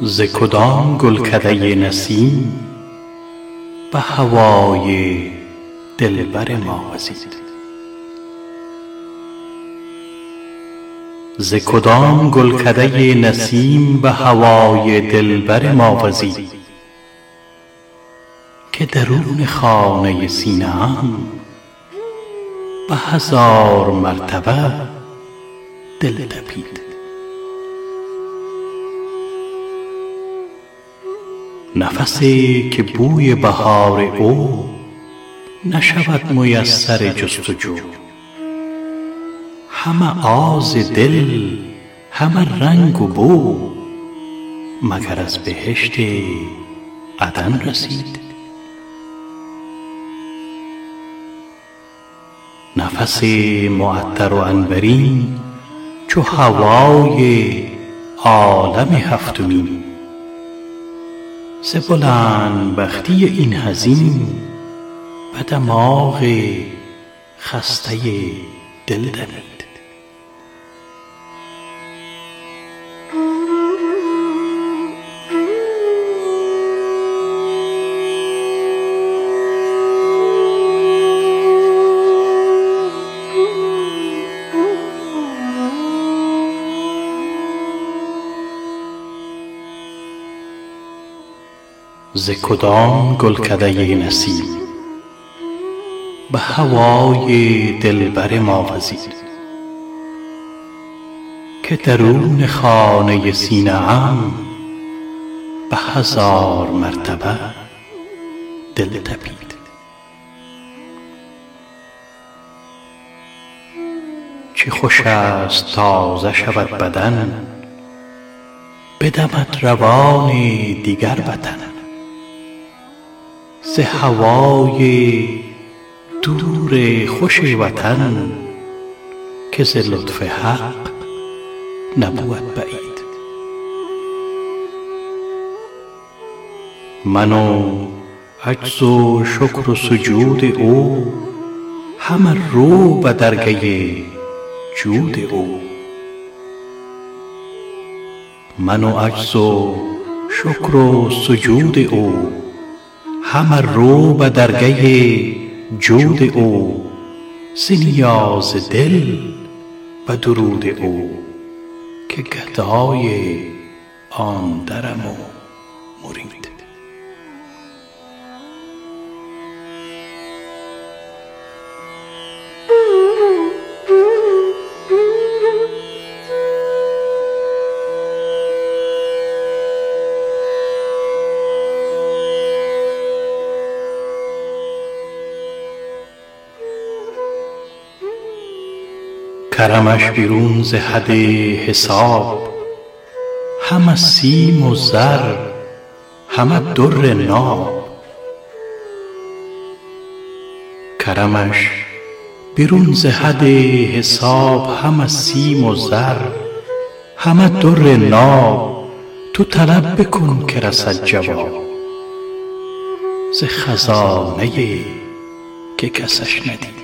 ز کدام گلکده نسیم؟ به هوای دلبر ما وزید. ز کدام گلکده نسیم به هوای دلبر ما وزید؟ که درون خانه سینه ام به هزار مرتبه دل تپید نفسی که بوی بهار او نشود میسر جست و جو همه آز دل همه رنگ و بو مگر از بهشت عدن رسید. نفس معطر و عنبرین چو هوای عالم هفتمین. بلند بختی این حزین به دماغ خسته دل دمید. ز کدام گلکده نسیم؟ به هوای دلبر ما وزید که درون خانه سینه ام به هزار مرتبه دل تپید. چه خوش است تازه شود بدن بدمد روان دیگر وطن. ز هوای دور خوش وطن که ز لطف حق نبود بعید. من و عجز و شکر و سجود او همه رو به درگه جود او. من و عجز و شکر و سجود او همه رو به درگه جود او. ز نیاز دل به درود او که گدای آن درم و مرید. کرمش بیرون ز حد حساب. همه سیم و زر همه در ناب. تو طلب بکن که رسد جواب. ز خزانه که کسش ندید.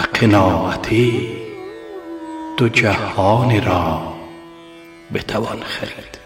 قناعتی دو جهان را بتوان خرید.